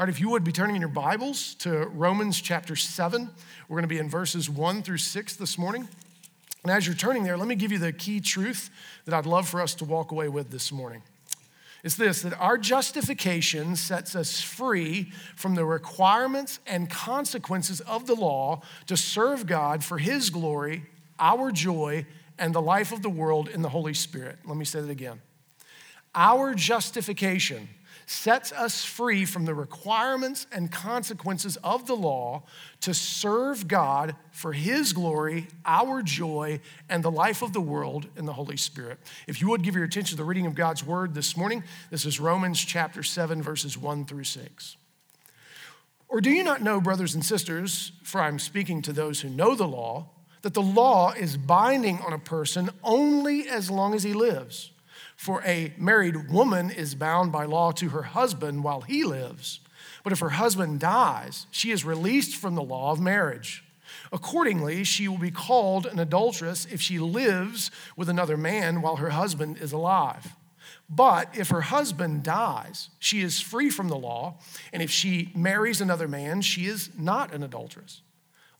All right, if you would be turning in your Bibles to Romans chapter 7, we're going to be in verses 1 through 6 this morning. And as you're turning there, let me give you the key truth that I'd love for us to walk away with this morning. It's this that our justification sets us free from the requirements and consequences of the law to serve God for His glory, our joy, and the life of the world in the Holy Spirit. Let me say that again. Our justification sets us free from the requirements and consequences of the law to serve God for His glory, our joy, and the life of the world in the Holy Spirit. If you would give your attention to the reading of God's Word this morning, this is Romans chapter 7, verses 1 through 6. Or do you not know, brothers and sisters, for I'm speaking to those who know the law, that the law is binding on a person only as long as he lives? For a married woman is bound by law to her husband while he lives. But if her husband dies, she is released from the law of marriage. Accordingly, she will be called an adulteress if she lives with another man while her husband is alive. But if her husband dies, she is free from the law, and if she marries another man, she is not an adulteress.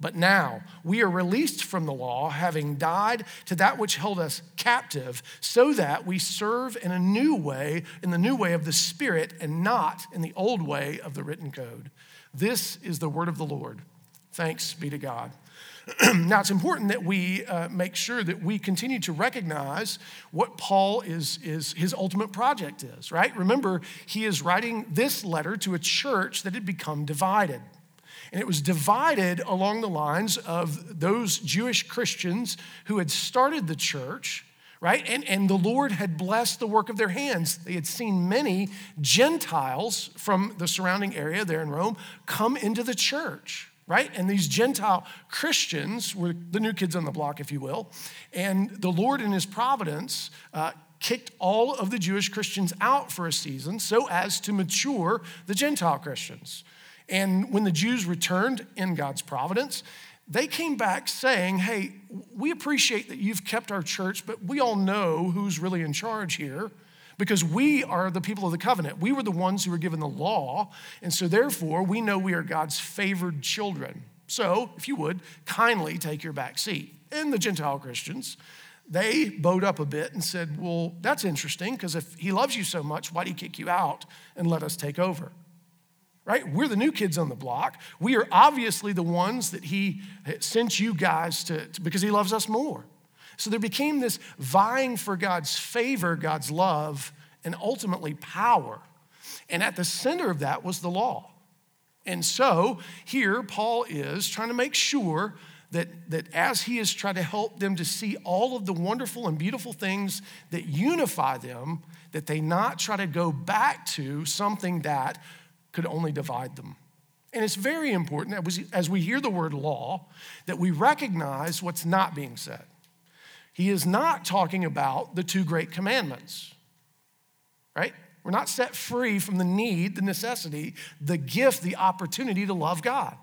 But now we are released from the law, having died to that which held us captive, so that we serve in a new way, in the new way of the Spirit, and not in the old way of the written code. This is the word of the Lord. Thanks be to God. now, it's important that we uh, make sure that we continue to recognize what Paul is, is, his ultimate project is, right? Remember, he is writing this letter to a church that had become divided. And it was divided along the lines of those Jewish Christians who had started the church, right? And, and the Lord had blessed the work of their hands. They had seen many Gentiles from the surrounding area there in Rome come into the church right? And these Gentile Christians were the new kids on the block, if you will. And the Lord, in His providence, uh, kicked all of the Jewish Christians out for a season so as to mature the Gentile Christians. And when the Jews returned in God's providence, they came back saying, Hey, we appreciate that you've kept our church, but we all know who's really in charge here because we are the people of the covenant. We were the ones who were given the law, and so therefore we know we are God's favored children. So, if you would, kindly take your back seat. And the Gentile Christians, they bowed up a bit and said, Well, that's interesting because if he loves you so much, why do he kick you out and let us take over? Right? We're the new kids on the block. We are obviously the ones that he sent you guys to, to, because he loves us more. So there became this vying for God's favor, God's love, and ultimately power. And at the center of that was the law. And so here Paul is trying to make sure that, that as he is trying to help them to see all of the wonderful and beautiful things that unify them, that they not try to go back to something that could only divide them. And it's very important that as we hear the word law, that we recognize what's not being said. He is not talking about the two great commandments, right? We're not set free from the need, the necessity, the gift, the opportunity to love God.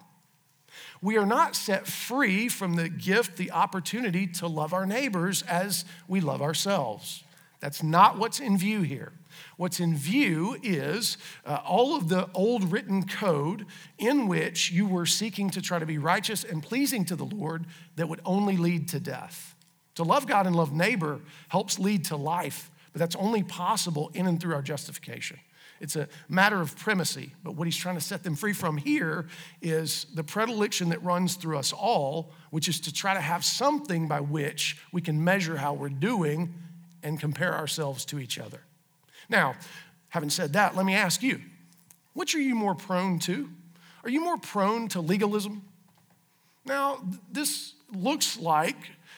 We are not set free from the gift, the opportunity to love our neighbors as we love ourselves. That's not what's in view here. What's in view is uh, all of the old written code in which you were seeking to try to be righteous and pleasing to the Lord that would only lead to death. To love God and love neighbor helps lead to life, but that's only possible in and through our justification. It's a matter of primacy, but what he's trying to set them free from here is the predilection that runs through us all, which is to try to have something by which we can measure how we're doing and compare ourselves to each other. Now, having said that, let me ask you which are you more prone to? Are you more prone to legalism? Now, this looks like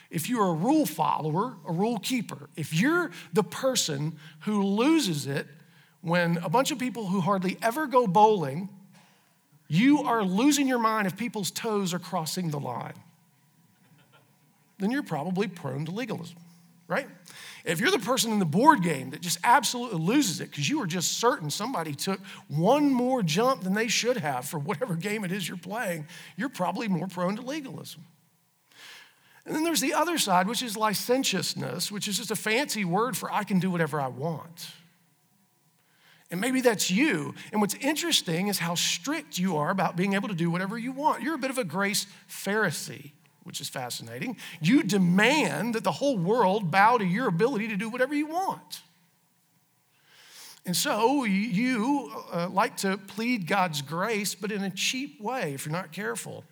if you're a rule follower, a rule keeper, if you're the person who loses it when a bunch of people who hardly ever go bowling, you are losing your mind if people's toes are crossing the line. then you're probably prone to legalism, right? If you're the person in the board game that just absolutely loses it because you are just certain somebody took one more jump than they should have for whatever game it is you're playing, you're probably more prone to legalism. And then there's the other side, which is licentiousness, which is just a fancy word for I can do whatever I want. And maybe that's you. And what's interesting is how strict you are about being able to do whatever you want. You're a bit of a grace Pharisee which is fascinating. You demand that the whole world bow to your ability to do whatever you want. And so you uh, like to plead God's grace, but in a cheap way if you're not careful.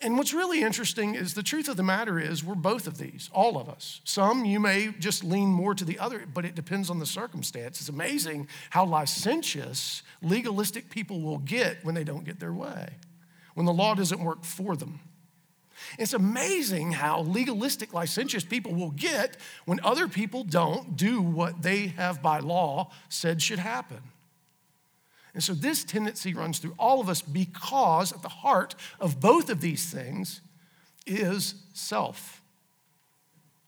And what's really interesting is the truth of the matter is we're both of these, all of us. Some you may just lean more to the other, but it depends on the circumstance. It's amazing how licentious legalistic people will get when they don't get their way, when the law doesn't work for them. It's amazing how legalistic, licentious people will get when other people don't do what they have by law said should happen. And so this tendency runs through all of us because at the heart of both of these things is self.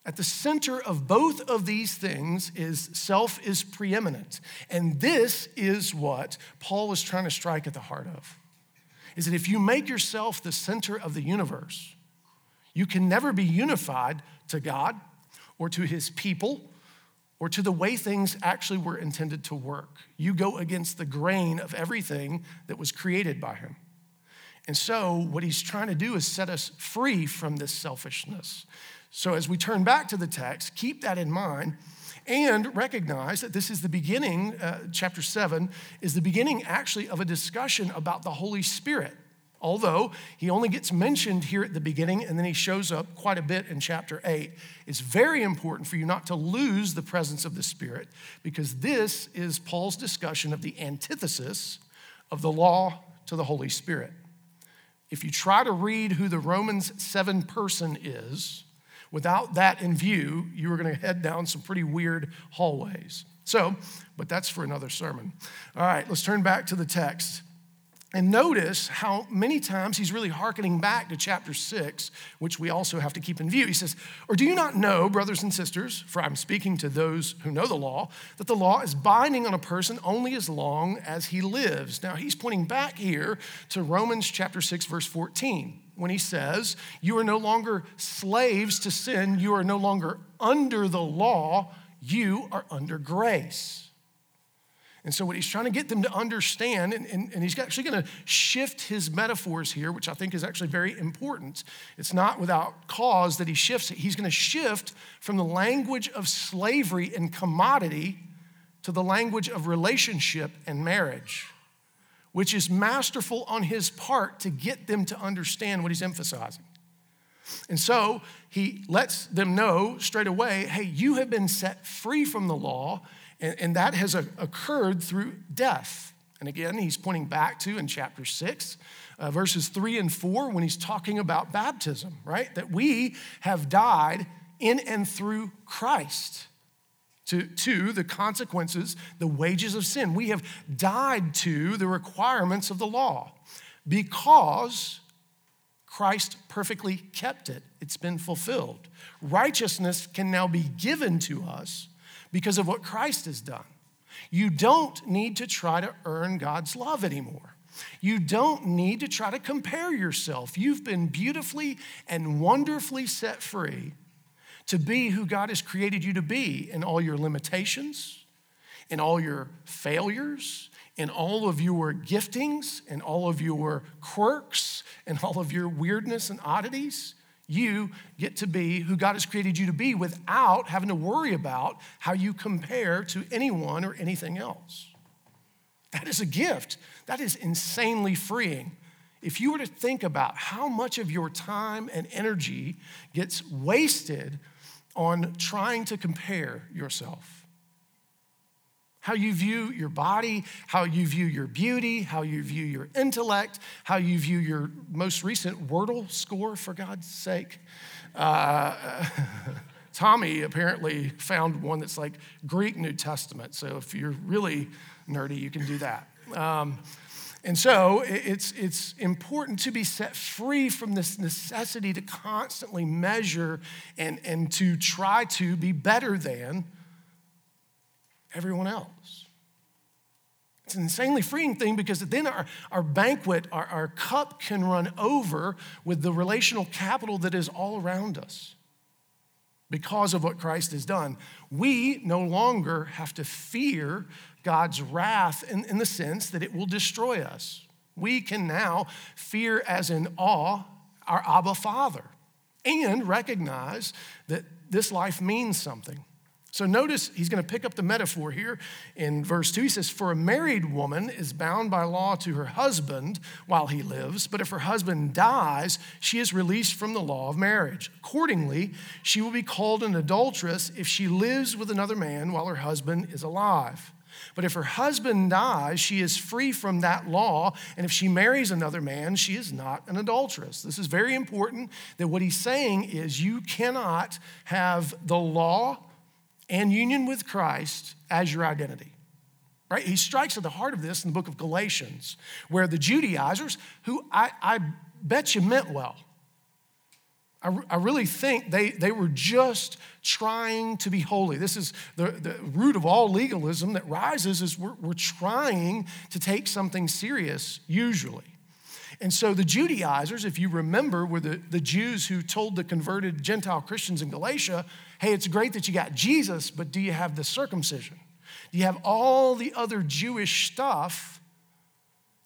At the center of both of these things is self is preeminent. And this is what Paul is trying to strike at the heart of. Is that if you make yourself the center of the universe, you can never be unified to God or to his people or to the way things actually were intended to work. You go against the grain of everything that was created by him. And so, what he's trying to do is set us free from this selfishness. So, as we turn back to the text, keep that in mind and recognize that this is the beginning, uh, chapter 7 is the beginning actually of a discussion about the Holy Spirit although he only gets mentioned here at the beginning and then he shows up quite a bit in chapter 8. It's very important for you not to lose the presence of the Spirit because this is Paul's discussion of the antithesis of the law to the Holy Spirit. If you try to read who the Romans 7 person is without that in view, you are going to head down some pretty weird hallways. So, but that's for another sermon. All right, let's turn back to the text. And notice how many times he's really hearkening back to chapter six, which we also have to keep in view. He says, Or do you not know, brothers and sisters, for I'm speaking to those who know the law, that the law is binding on a person only as long as he lives? Now he's pointing back here to Romans chapter 6, verse 14, when he says, You are no longer slaves to sin, you are no longer under the law, you are under grace. And so, what he's trying to get them to understand, and, and, and he's actually going to shift his metaphors here, which I think is actually very important. It's not without cause that he shifts it. He's going to shift from the language of slavery and commodity to the language of relationship and marriage, which is masterful on his part to get them to understand what he's emphasizing. And so he lets them know straight away hey, you have been set free from the law and, and that has occurred through death. And again, he's pointing back to in chapter six, uh, verses three and four, when he's talking about baptism, right? That we have died in and through Christ to, to the consequences, the wages of sin. We have died to the requirements of the law because Christ perfectly kept it. It's been fulfilled. Righteousness can now be given to us because of what Christ has done. You don't need to try to earn God's love anymore. You don't need to try to compare yourself. You've been beautifully and wonderfully set free to be who God has created you to be in all your limitations, in all your failures, in all of your giftings, in all of your quirks, in all of your weirdness and oddities you get to be who God has created you to be without having to worry about how you compare to anyone or anything else. That is a gift. That is insanely freeing. If you were to think about how much of your time and energy gets wasted on trying to compare yourself, how you view your body, how you view your beauty, how you view your intellect, how you view your most recent Wordle score, for God's sake. Uh, Tommy apparently found one that's like Greek New Testament. So if you're really nerdy, you can do that. Um, And so it's, it's important to be set free from this necessity to constantly measure and, and to try to be better than everyone else. It's an insanely freeing thing because then our, our banquet, our, our cup can run over with the relational capital that is all around us because of what Christ has done. We no longer have to fear God's wrath in, in the sense that it will destroy us. We can now fear as in awe our Abba Father and recognize that this life means something. So notice he's going to pick up the metaphor here in verse 2. He says, For a married woman is bound by law to her husband while he lives, but if her husband dies, she is released from the law of marriage. Accordingly, she will be called an adulteress if she lives with another man while her husband is alive. But if her husband dies, she is free from that law. And if she marries another man, she is not an adulteress. This is very important that what he's saying is you cannot have the law and union with Christ as your identity. Right? He strikes at the heart of this in the book of Galatians, where the Judaizers, who I, I bet you meant well, I, I really think they, they were just trying to be holy. This is the, the root of all legalism that rises is we're, we're trying to take something serious, usually. And so the Judaizers, if you remember, were the, the Jews who told the converted Gentile Christians in Galatia, hey, it's great that you got Jesus, but do you have the circumcision? Do you have all the other Jewish stuff?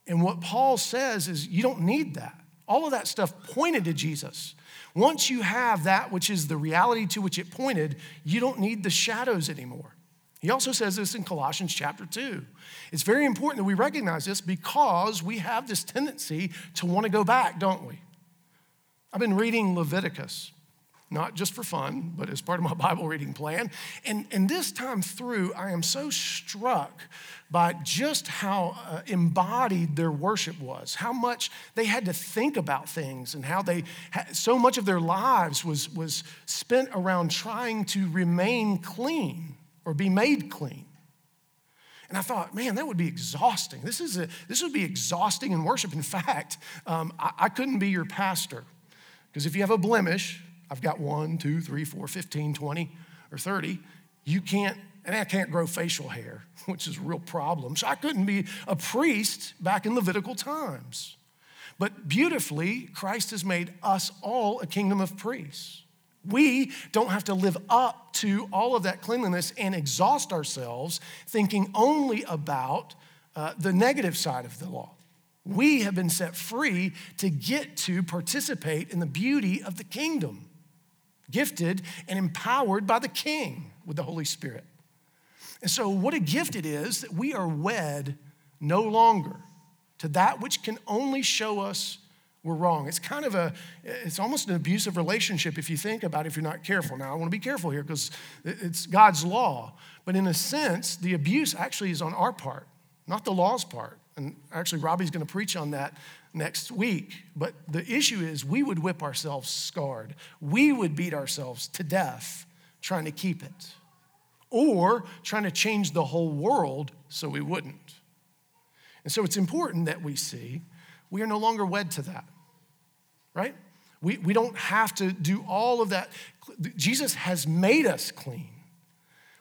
And what Paul says is you don't need that. All of that stuff pointed to Jesus. Once you have that which is the reality to which it pointed, you don't need the shadows anymore. He also says this in Colossians chapter 2. It's very important that we recognize this because we have this tendency to want to go back, don't we? I've been reading Leviticus not just for fun, but as part of my Bible reading plan. And, and this time through, I am so struck by just how uh, embodied their worship was, how much they had to think about things, and how they so much of their lives was, was spent around trying to remain clean or be made clean. And I thought, man, that would be exhausting. This, is a, this would be exhausting in worship. In fact, um, I, I couldn't be your pastor because if you have a blemish, I've got one, two, three, four, 15, 20, or 30. You can't, and I can't grow facial hair, which is a real problem. So I couldn't be a priest back in Levitical times. But beautifully, Christ has made us all a kingdom of priests. We don't have to live up to all of that cleanliness and exhaust ourselves thinking only about uh, the negative side of the law. We have been set free to get to participate in the beauty of the kingdom gifted and empowered by the King with the Holy Spirit. And so, what a gift it is that we are wed no longer to that which can only show us we're wrong. It's kind of a, it's almost an abusive relationship if you think about it, if you're not careful. Now, I want to be careful here because it's God's law. But in a sense, the abuse actually is on our part, not the law's part. And actually, Robbie's going to preach on that next week. But the issue is we would whip ourselves scarred, we would beat ourselves to death trying to keep it, or trying to change the whole world so we wouldn't. And so it's important that we see we are no longer wed to that, right? We, we don't have to do all of that. Jesus has made us clean.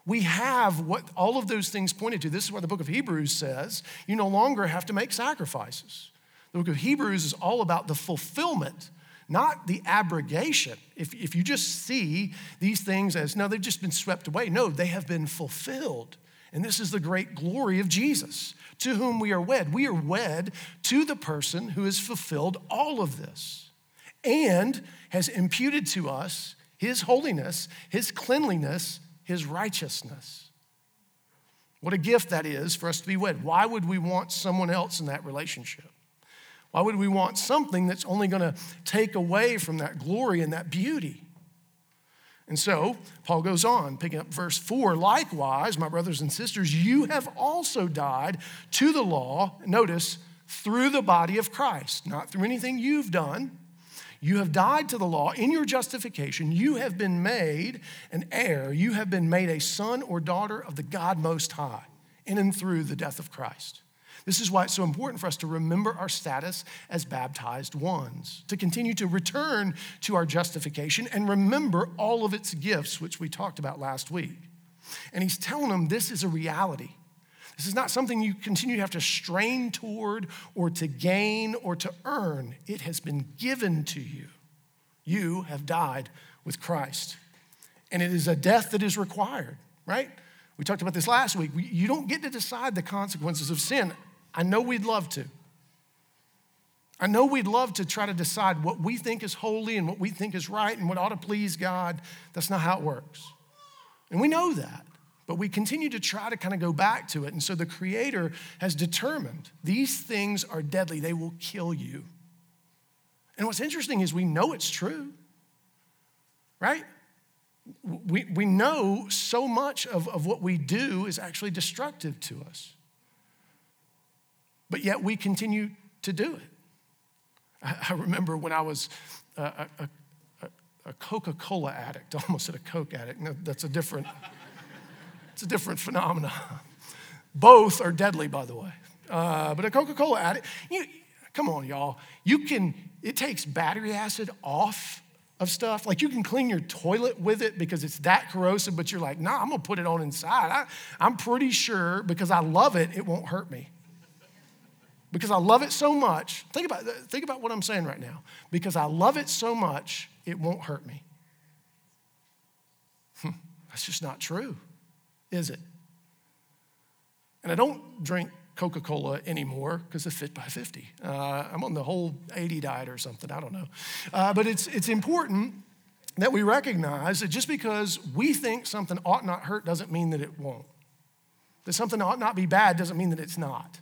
We have what all of those things pointed to. This is what the book of Hebrews says. You no longer have to make sacrifices. The book of Hebrews is all about the fulfillment, not the abrogation. If, if you just see these things as, no, they've just been swept away. No, they have been fulfilled. And this is the great glory of Jesus, to whom we are wed. We are wed to the person who has fulfilled all of this and has imputed to us his holiness, his cleanliness, his righteousness. What a gift that is for us to be wed. Why would we want someone else in that relationship? Why would we want something that's only going to take away from that glory and that beauty? And so, Paul goes on, picking up verse 4 likewise, my brothers and sisters, you have also died to the law, notice, through the body of Christ, not through anything you've done. You have died to the law in your justification. You have been made an heir. You have been made a son or daughter of the God Most High in and through the death of Christ. This is why it's so important for us to remember our status as baptized ones, to continue to return to our justification and remember all of its gifts, which we talked about last week. And he's telling them this is a reality. This is not something you continue to have to strain toward or to gain or to earn. It has been given to you. You have died with Christ. And it is a death that is required, right? We talked about this last week. You don't get to decide the consequences of sin. I know we'd love to. I know we'd love to try to decide what we think is holy and what we think is right and what ought to please God. That's not how it works. And we know that, but we continue to try to kind of go back to it. And so the Creator has determined these things are deadly, they will kill you. And what's interesting is we know it's true, right? We, we know so much of, of what we do is actually destructive to us but yet we continue to do it. I, I remember when I was a, a, a Coca Cola addict, almost said a Coke addict. No, that's a different, it's a different phenomenon. Both are deadly, by the way. Uh, but a Coca Cola addict, you, come on, y'all. You can, it takes battery acid off of stuff. Like you can clean your toilet with it because it's that corrosive, but you're like, nah, I'm gonna put it on inside. I, I'm pretty sure because I love it, it won't hurt me because I love it so much. Think about, think about what I'm saying right now. Because I love it so much, it won't hurt me. Hmm, that's just not true, is it? And I don't drink Coca Cola anymore because of Fit by 50. Uh, I'm on the whole 80 diet or something, I don't know. Uh, but it's, it's important that we recognize that just because we think something ought not hurt doesn't mean that it won't. That something ought not be bad doesn't mean that it's not.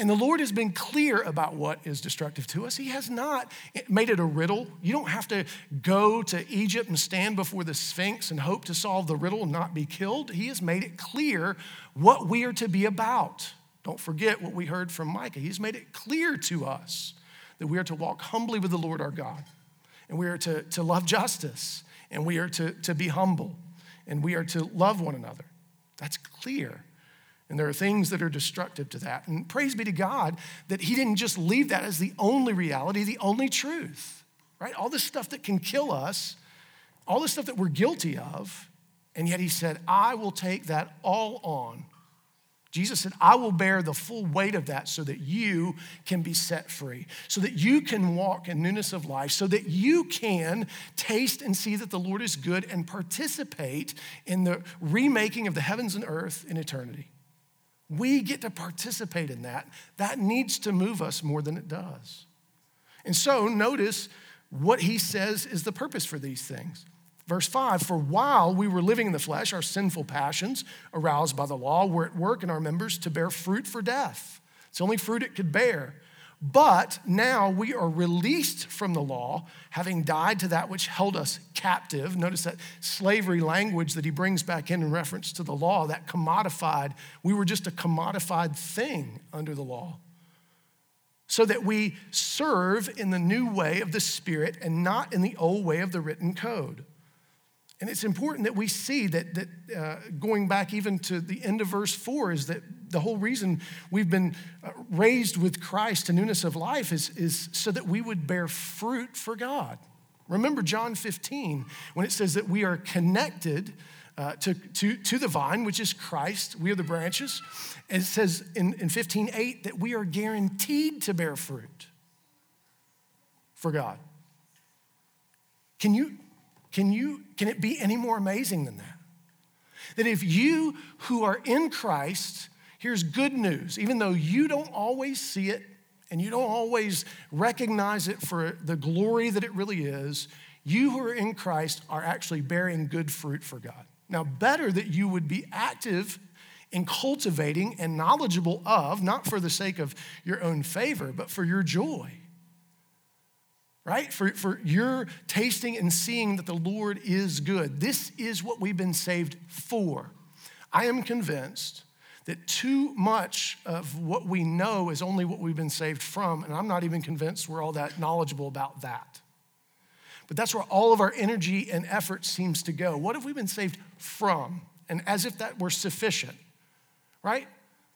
And the Lord has been clear about what is destructive to us. He has not made it a riddle. You don't have to go to Egypt and stand before the Sphinx and hope to solve the riddle and not be killed. He has made it clear what we are to be about. Don't forget what we heard from Micah. He's made it clear to us that we are to walk humbly with the Lord our God, and we are to, to love justice, and we are to, to be humble, and we are to love one another. That's clear. And there are things that are destructive to that. And praise be to God that He didn't just leave that as the only reality, the only truth, right? All this stuff that can kill us, all this stuff that we're guilty of, and yet He said, I will take that all on. Jesus said, I will bear the full weight of that so that you can be set free, so that you can walk in newness of life, so that you can taste and see that the Lord is good and participate in the remaking of the heavens and earth in eternity. We get to participate in that. That needs to move us more than it does. And so, notice what he says is the purpose for these things. Verse 5 For while we were living in the flesh, our sinful passions, aroused by the law, were at work in our members to bear fruit for death. It's the only fruit it could bear. But now we are released from the law, having died to that which held us captive. Notice that slavery language that he brings back in in reference to the law, that commodified, we were just a commodified thing under the law. So that we serve in the new way of the Spirit and not in the old way of the written code. And it's important that we see that, that uh, going back even to the end of verse 4 is that the whole reason we've been uh, raised with Christ to newness of life is, is so that we would bear fruit for God. Remember John 15 when it says that we are connected uh, to, to, to the vine, which is Christ. We are the branches. And it says in, in 15 8 that we are guaranteed to bear fruit for God. Can you, can you, can it be any more amazing than that? That if you who are in Christ Here's good news even though you don't always see it and you don't always recognize it for the glory that it really is, you who are in Christ are actually bearing good fruit for God. Now, better that you would be active in cultivating and knowledgeable of, not for the sake of your own favor, but for your joy. Right? For, for your tasting and seeing that the Lord is good. This is what we've been saved for. I am convinced that too much of what we know is only what we've been saved from, and I'm not even convinced we're all that knowledgeable about that. But that's where all of our energy and effort seems to go. What have we been saved from? And as if that were sufficient, right?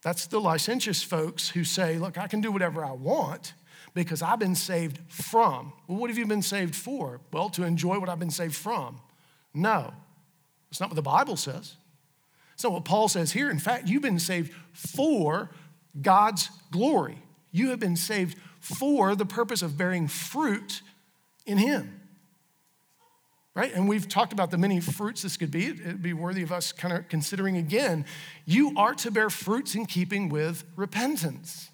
That's the licentious folks who say, Look, I can do whatever I want because I've been saved from. Well, what have you been saved for? Well, to enjoy what I've been saved from. No, it's not what the Bible says. Not what Paul says here. In fact, you've been saved for God's glory. You have been saved for the purpose of bearing fruit in Him. Right? And we've talked about the many fruits this could be. It'd be worthy of us kind of considering again. You are to bear fruits in keeping with repentance.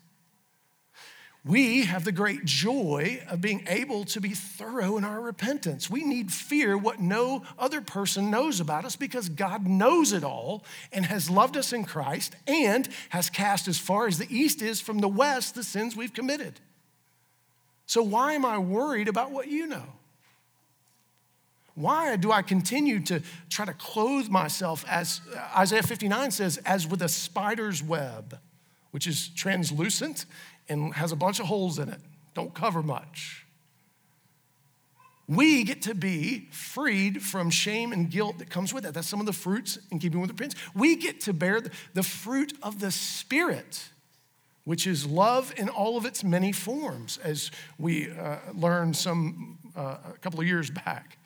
We have the great joy of being able to be thorough in our repentance. We need fear what no other person knows about us because God knows it all and has loved us in Christ and has cast as far as the east is from the west the sins we've committed. So, why am I worried about what you know? Why do I continue to try to clothe myself, as Isaiah 59 says, as with a spider's web, which is translucent and has a bunch of holes in it. Don't cover much. We get to be freed from shame and guilt that comes with it. That's some of the fruits in keeping with the prince. We get to bear the fruit of the Spirit, which is love in all of its many forms, as we uh, learned some uh, a couple of years back.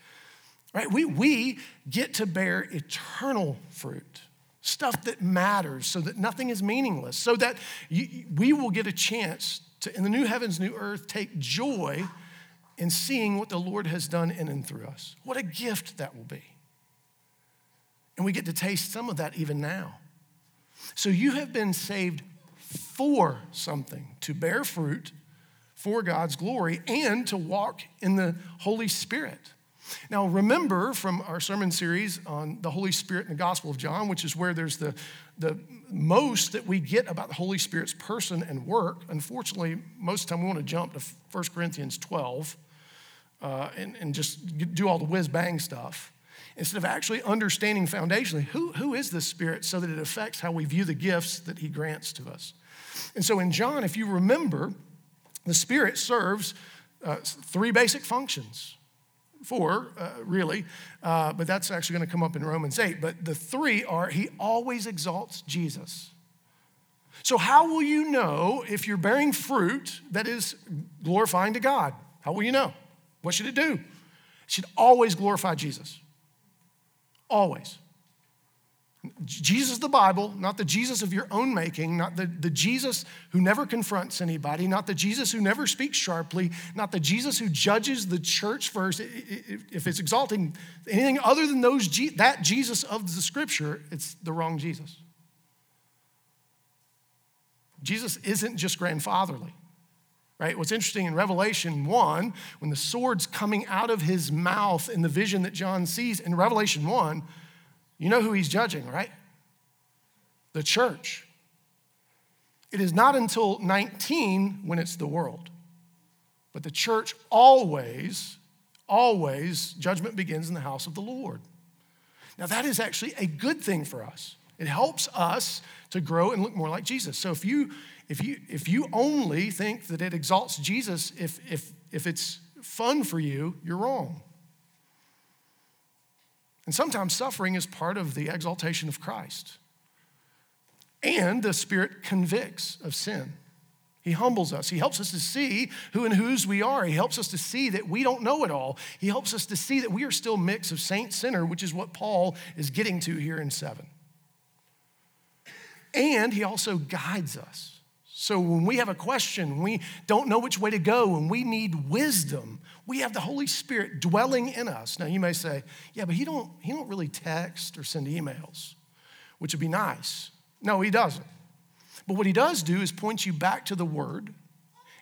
Right? We, we get to bear eternal fruit stuff that matters so that nothing is meaningless, so that you, we will get a chance to, in the new heavens, new earth, take joy in seeing what the Lord has done in and through us. What a gift that will be. And we get to taste some of that even now. So you have been saved for something, to bear fruit for God's glory and to walk in the Holy Spirit. Now, remember from our sermon series on the Holy Spirit and the Gospel of John, which is where there's the, the most that we get about the Holy Spirit's person and work. Unfortunately, most of the time we want to jump to 1 Corinthians 12 uh, and, and just do all the whiz bang stuff instead of actually understanding foundationally who, who is this Spirit so that it affects how we view the gifts that He grants to us. And so in John, if you remember, the Spirit serves uh, three basic functions four, uh, really, uh, but that's actually going to come up in Romans 8. But the three are he always exalts Jesus. So, how will you know if you're bearing fruit that is glorifying to God? How will you know? What should it do? It should always glorify Jesus. Always. Jesus the Bible, not the Jesus of your own making, not the, the Jesus who never confronts anybody, not the Jesus who never speaks sharply, not the Jesus who judges the church first. If it's exalting anything other than those that Jesus of the scripture, it's the wrong Jesus. Jesus isn't just grandfatherly. Right? What's interesting in Revelation 1, when the sword's coming out of his mouth in the vision that John sees in Revelation 1, you know who he's judging, right? The church. It is not until 19 when it's the world. But the church always, always, judgment begins in the house of the Lord. Now, that is actually a good thing for us. It helps us to grow and look more like Jesus. So if you if you if you only think that it exalts Jesus if if if it's fun for you, you're wrong. And sometimes suffering is part of the exaltation of Christ. And the Spirit convicts of sin. He humbles us. He helps us to see who and whose we are. He helps us to see that we don't know it all. He helps us to see that we are still a mix of saint sinner, which is what Paul is getting to here in 7. And he also guides us. So when we have a question, we don't know which way to go, and we need wisdom, we have the Holy Spirit dwelling in us. Now you may say, yeah, but he don't, he don't really text or send emails, which would be nice. No, he doesn't. But what he does do is point you back to the word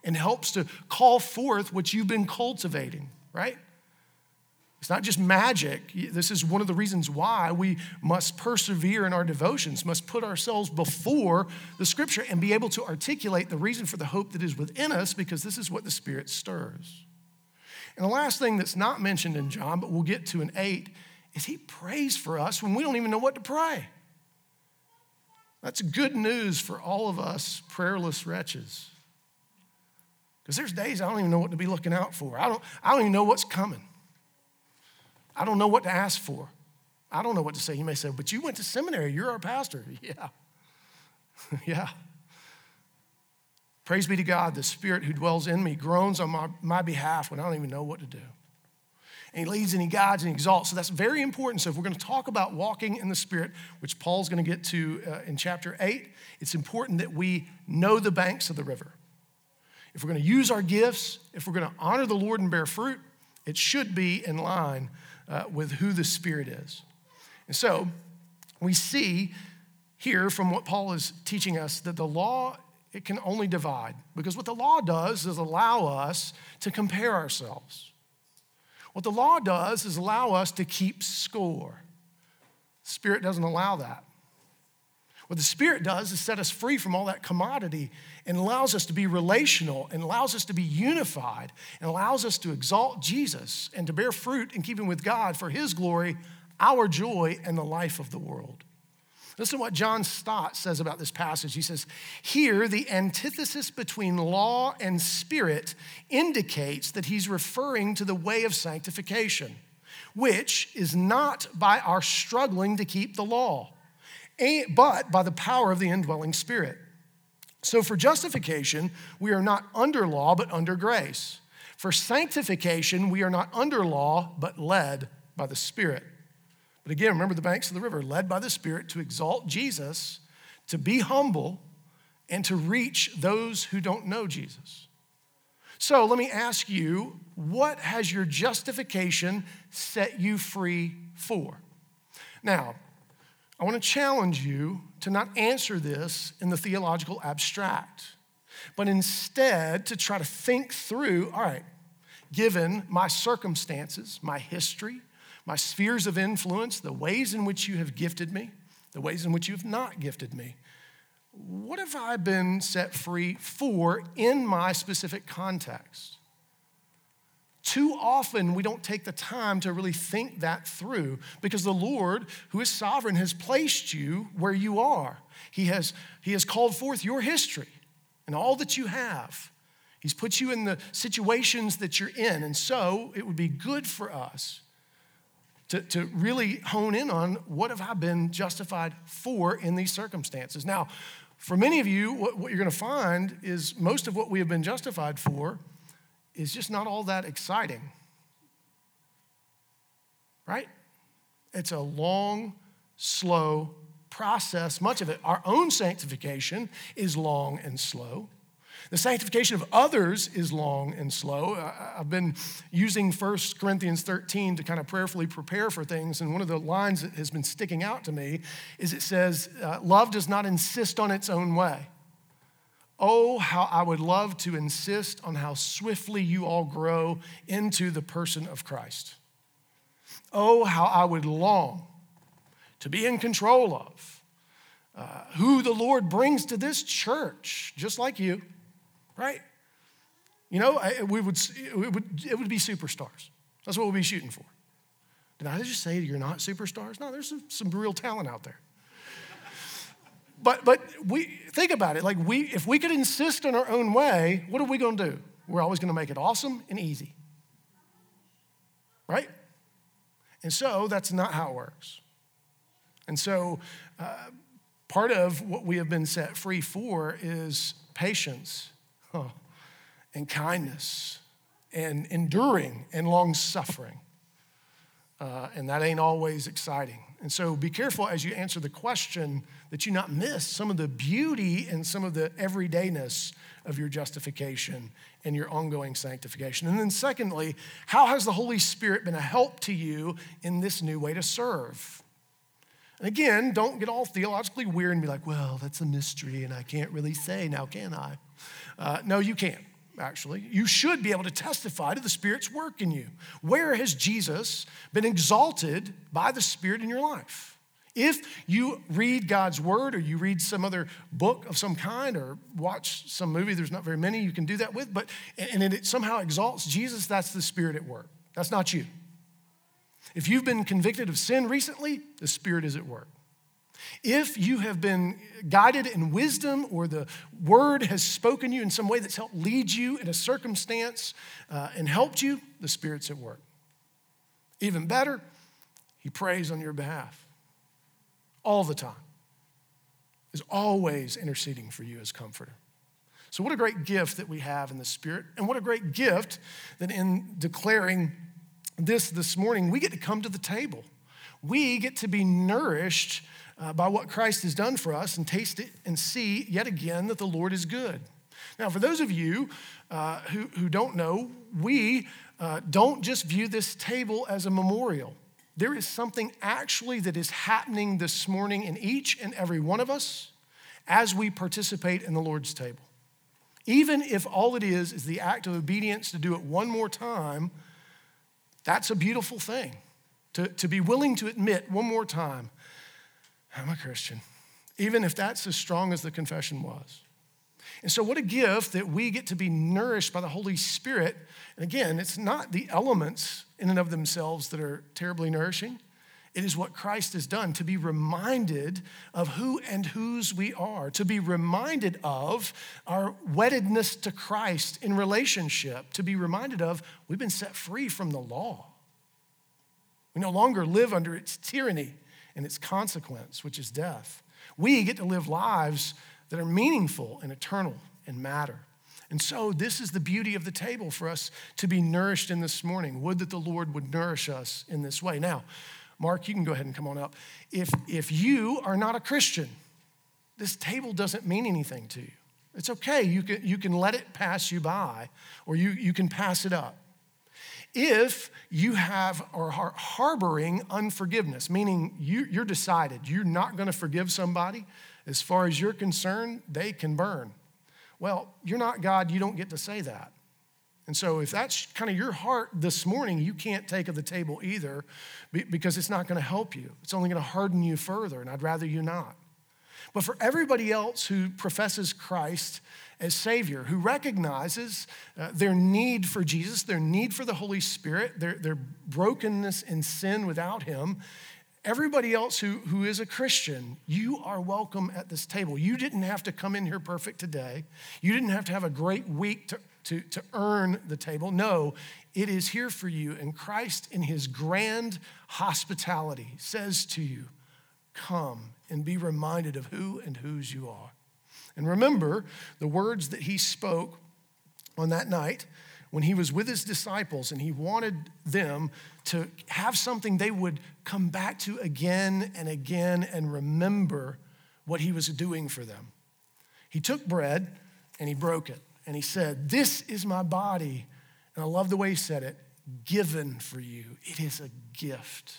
and helps to call forth what you've been cultivating, right? It's not just magic. This is one of the reasons why we must persevere in our devotions, must put ourselves before the scripture and be able to articulate the reason for the hope that is within us because this is what the Spirit stirs. And the last thing that's not mentioned in John, but we'll get to in 8, is he prays for us when we don't even know what to pray. That's good news for all of us prayerless wretches. Because there's days I don't even know what to be looking out for. I don't, I don't even know what's coming. I don't know what to ask for. I don't know what to say. You may say, but you went to seminary, you're our pastor. Yeah. yeah. Praise be to God, the Spirit who dwells in me groans on my, my behalf when I don't even know what to do. And he leads and he guides and he exalts. So that's very important. So if we're going to talk about walking in the Spirit, which Paul's going to get to uh, in chapter 8, it's important that we know the banks of the river. If we're going to use our gifts, if we're going to honor the Lord and bear fruit, it should be in line uh, with who the Spirit is. And so we see here from what Paul is teaching us that the law it can only divide because what the law does is allow us to compare ourselves. What the law does is allow us to keep score. Spirit doesn't allow that. What the Spirit does is set us free from all that commodity and allows us to be relational and allows us to be unified and allows us to exalt Jesus and to bear fruit in keeping with God for His glory, our joy, and the life of the world. Listen to what John Stott says about this passage. He says, Here, the antithesis between law and spirit indicates that he's referring to the way of sanctification, which is not by our struggling to keep the law, but by the power of the indwelling spirit. So, for justification, we are not under law, but under grace. For sanctification, we are not under law, but led by the Spirit. But again, remember the banks of the river, led by the Spirit to exalt Jesus, to be humble, and to reach those who don't know Jesus. So let me ask you, what has your justification set you free for? Now, I want to challenge you to not answer this in the theological abstract, but instead to try to think through all right, given my circumstances, my history, my spheres of influence, the ways in which you have gifted me, the ways in which you have not gifted me. What have I been set free for in my specific context? Too often, we don't take the time to really think that through because the Lord, who is sovereign, has placed you where you are. He has, he has called forth your history and all that you have. He's put you in the situations that you're in. And so, it would be good for us to, to really hone in on what have I been justified for in these circumstances. Now, for many of you, what, what you're going to find is most of what we have been justified for is just not all that exciting. Right? It's a long, slow process. Much of it, our own sanctification, is long and slow. The sanctification of others is long and slow. I've been using 1 Corinthians 13 to kind of prayerfully prepare for things, and one of the lines that has been sticking out to me is it says, uh, Love does not insist on its own way. Oh, how I would love to insist on how swiftly you all grow into the person of Christ. Oh, how I would long to be in control of uh, who the Lord brings to this church, just like you right? You know, we would, it, would, it would be superstars. That's what we'll be shooting for. Did I just say you're not superstars? No, there's some, some real talent out there. But, but we think about it like we if we could insist on our own way what are we going to do we're always going to make it awesome and easy right and so that's not how it works and so uh, part of what we have been set free for is patience and kindness and enduring and long suffering. Uh, and that ain't always exciting. And so be careful as you answer the question that you not miss some of the beauty and some of the everydayness of your justification and your ongoing sanctification. And then, secondly, how has the Holy Spirit been a help to you in this new way to serve? And again, don't get all theologically weird and be like, well, that's a mystery and I can't really say now, can I? Uh, no, you can't, actually. You should be able to testify to the Spirit's work in you. Where has Jesus been exalted by the Spirit in your life? If you read God's word or you read some other book of some kind or watch some movie, there's not very many you can do that with, but and it somehow exalts Jesus, that's the Spirit at work. That's not you. If you've been convicted of sin recently, the Spirit is at work. If you have been guided in wisdom or the word has spoken you in some way that's helped lead you in a circumstance uh, and helped you, the Spirit's at work. Even better, He prays on your behalf all the time. is always interceding for you as comforter. So, what a great gift that we have in the Spirit, and what a great gift that in declaring this this morning, we get to come to the table. We get to be nourished uh, by what Christ has done for us and taste it and see yet again that the Lord is good. Now, for those of you uh, who, who don't know, we uh, don't just view this table as a memorial. There is something actually that is happening this morning in each and every one of us as we participate in the Lord's table. Even if all it is is the act of obedience to do it one more time, that's a beautiful thing. To, to be willing to admit one more time, I'm a Christian, even if that's as strong as the confession was. And so, what a gift that we get to be nourished by the Holy Spirit. And again, it's not the elements in and of themselves that are terribly nourishing. It is what Christ has done to be reminded of who and whose we are, to be reminded of our weddedness to Christ in relationship, to be reminded of we've been set free from the law. We no longer live under its tyranny and its consequence, which is death. We get to live lives that are meaningful and eternal and matter. And so, this is the beauty of the table for us to be nourished in this morning. Would that the Lord would nourish us in this way. Now, Mark, you can go ahead and come on up. If, if you are not a Christian, this table doesn't mean anything to you. It's okay. You can, you can let it pass you by, or you, you can pass it up. If you have or are harboring unforgiveness, meaning you, you're decided you're not going to forgive somebody, as far as you're concerned, they can burn. Well, you're not God, you don't get to say that. And so, if that's kind of your heart this morning, you can't take of the table either because it's not going to help you. It's only going to harden you further, and I'd rather you not. But for everybody else who professes Christ as Savior, who recognizes uh, their need for Jesus, their need for the Holy Spirit, their, their brokenness and sin without Him, everybody else who, who is a Christian, you are welcome at this table. You didn't have to come in here perfect today, you didn't have to have a great week to to, to earn the table. No, it is here for you. And Christ, in his grand hospitality, says to you, Come and be reminded of who and whose you are. And remember the words that he spoke on that night when he was with his disciples and he wanted them to have something they would come back to again and again and remember what he was doing for them. He took bread and he broke it and he said, This is my body. And I love the way he said it given for you. It is a gift.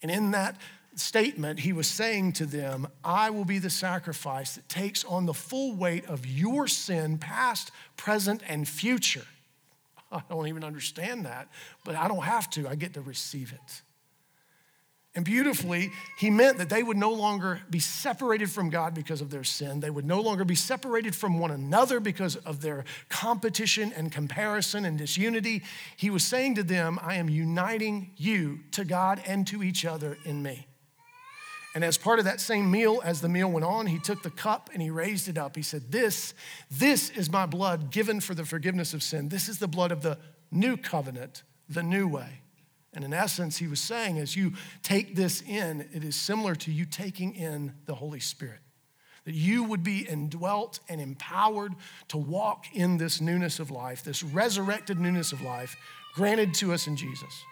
And in that statement, he was saying to them, I will be the sacrifice that takes on the full weight of your sin, past, present, and future. I don't even understand that, but I don't have to. I get to receive it. And beautifully, he meant that they would no longer be separated from God because of their sin. They would no longer be separated from one another because of their competition and comparison and disunity. He was saying to them, I am uniting you to God and to each other in me. And as part of that same meal, as the meal went on, he took the cup and he raised it up. He said, This, this is my blood given for the forgiveness of sin. This is the blood of the new covenant, the new way. And in essence, he was saying, as you take this in, it is similar to you taking in the Holy Spirit. That you would be indwelt and empowered to walk in this newness of life, this resurrected newness of life granted to us in Jesus.